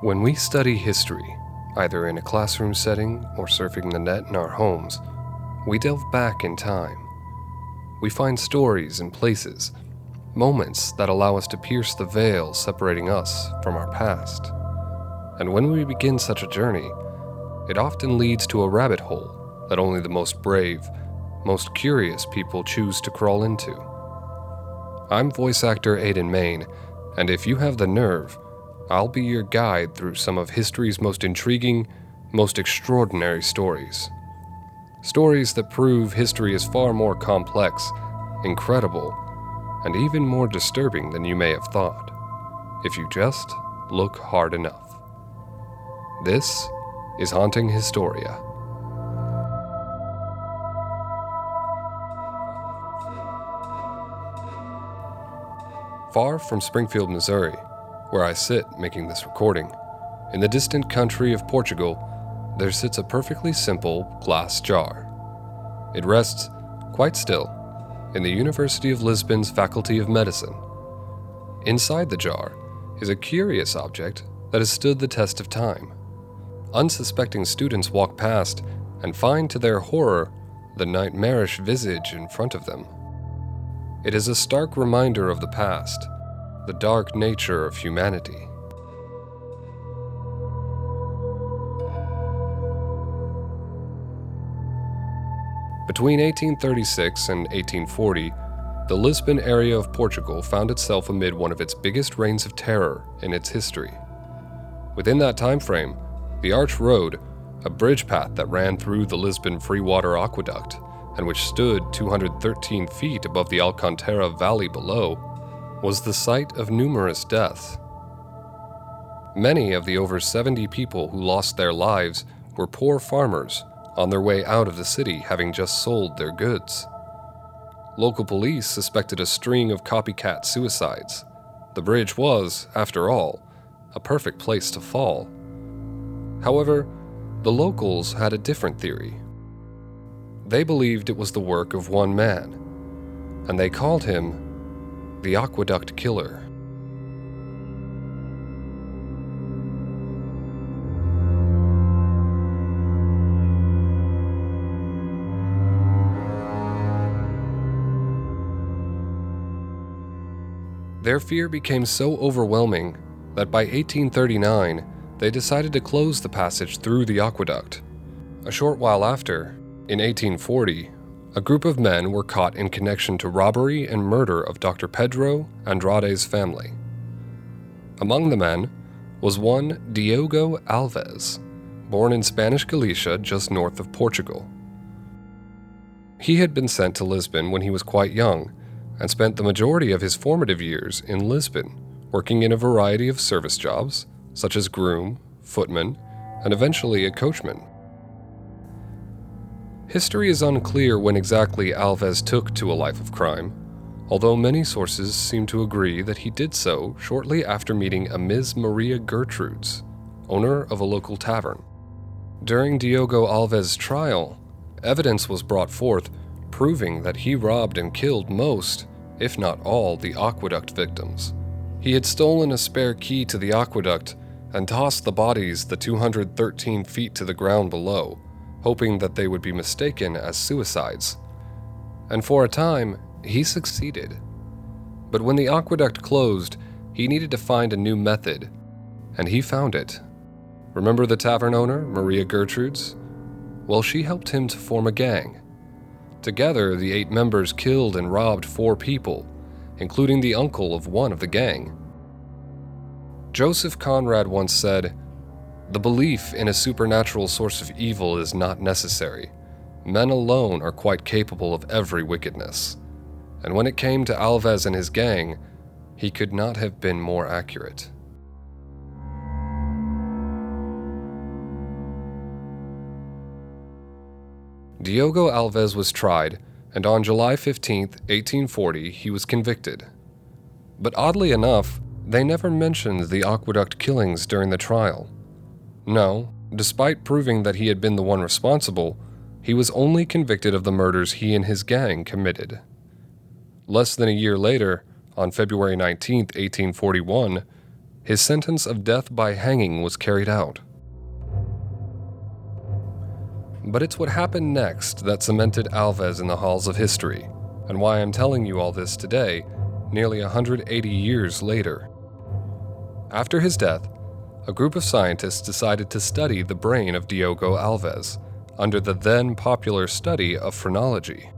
When we study history, either in a classroom setting or surfing the net in our homes, we delve back in time. We find stories and places, moments that allow us to pierce the veil separating us from our past. And when we begin such a journey, it often leads to a rabbit hole that only the most brave, most curious people choose to crawl into. I'm voice actor Aidan Main, and if you have the nerve, I'll be your guide through some of history's most intriguing, most extraordinary stories. Stories that prove history is far more complex, incredible, and even more disturbing than you may have thought, if you just look hard enough. This is Haunting Historia. Far from Springfield, Missouri, where I sit making this recording, in the distant country of Portugal, there sits a perfectly simple glass jar. It rests quite still in the University of Lisbon's Faculty of Medicine. Inside the jar is a curious object that has stood the test of time. Unsuspecting students walk past and find to their horror the nightmarish visage in front of them. It is a stark reminder of the past, the dark nature of humanity. Between 1836 and 1840, the Lisbon area of Portugal found itself amid one of its biggest reigns of terror in its history. Within that time frame, the Arch Road, a bridge path that ran through the Lisbon Free Water Aqueduct and which stood 213 feet above the Alcantara Valley below, was the site of numerous deaths. Many of the over 70 people who lost their lives were poor farmers on their way out of the city having just sold their goods. Local police suspected a string of copycat suicides. The bridge was, after all, a perfect place to fall. However, the locals had a different theory. They believed it was the work of one man, and they called him the Aqueduct Killer. Their fear became so overwhelming that by 1839 they decided to close the passage through the aqueduct. A short while after, in 1840, a group of men were caught in connection to robbery and murder of Dr. Pedro Andrade's family. Among the men was one Diogo Alves, born in Spanish Galicia just north of Portugal. He had been sent to Lisbon when he was quite young and spent the majority of his formative years in Lisbon, working in a variety of service jobs, such as groom, footman, and eventually a coachman. History is unclear when exactly Alves took to a life of crime, although many sources seem to agree that he did so shortly after meeting a Ms. Maria Gertrudes, owner of a local tavern. During Diogo Alves' trial, evidence was brought forth proving that he robbed and killed most, if not all, the aqueduct victims. He had stolen a spare key to the aqueduct and tossed the bodies the 213 feet to the ground below, hoping that they would be mistaken as suicides. And for a time, he succeeded. But when the aqueduct closed, he needed to find a new method, and he found it. Remember the tavern owner, Maria Gertrudes? Well, she helped him to form a gang. Together, the eight members killed and robbed four people, including the uncle of one of the gang. Joseph Conrad once said, the belief in a supernatural source of evil is not necessary. Men alone are quite capable of every wickedness. And when it came to Alves and his gang, he could not have been more accurate. Diogo Alves was tried, and on July 15, 1840, he was convicted. But oddly enough, they never mentioned the aqueduct killings during the trial. No, despite proving that he had been the one responsible, he was only convicted of the murders he and his gang committed. Less than a year later, on February 19, 1841, his sentence of death by hanging was carried out. But it's what happened next that cemented Alves in the halls of history, and why I'm telling you all this today, nearly 180 years later. After his death, a group of scientists decided to study the brain of Diogo Alves under the then popular study of phrenology.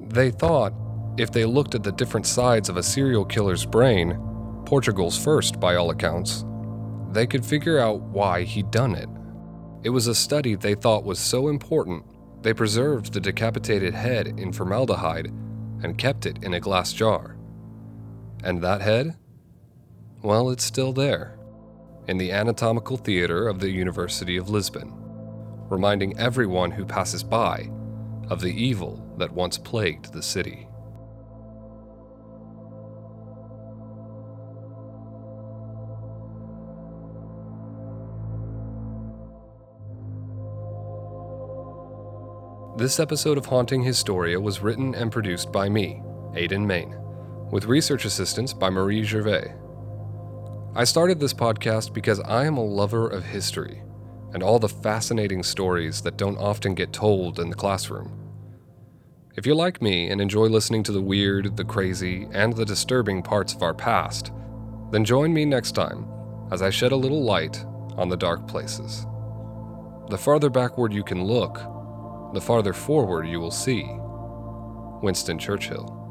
They thought if they looked at the different sides of a serial killer's brain, Portugal's first by all accounts, they could figure out why he'd done it. It was a study they thought was so important, they preserved the decapitated head in formaldehyde and kept it in a glass jar. And that head? Well, it's still there in the Anatomical Theatre of the University of Lisbon, reminding everyone who passes by of the evil that once plagued the city. This episode of Haunting Historia was written and produced by me, Aidan Main, with research assistance by Marie Gervais. I started this podcast because I am a lover of history and all the fascinating stories that don't often get told in the classroom. If you're like me and enjoy listening to the weird, the crazy, and the disturbing parts of our past, then join me next time as I shed a little light on the dark places. The farther backward you can look, the farther forward you will see. Winston Churchill.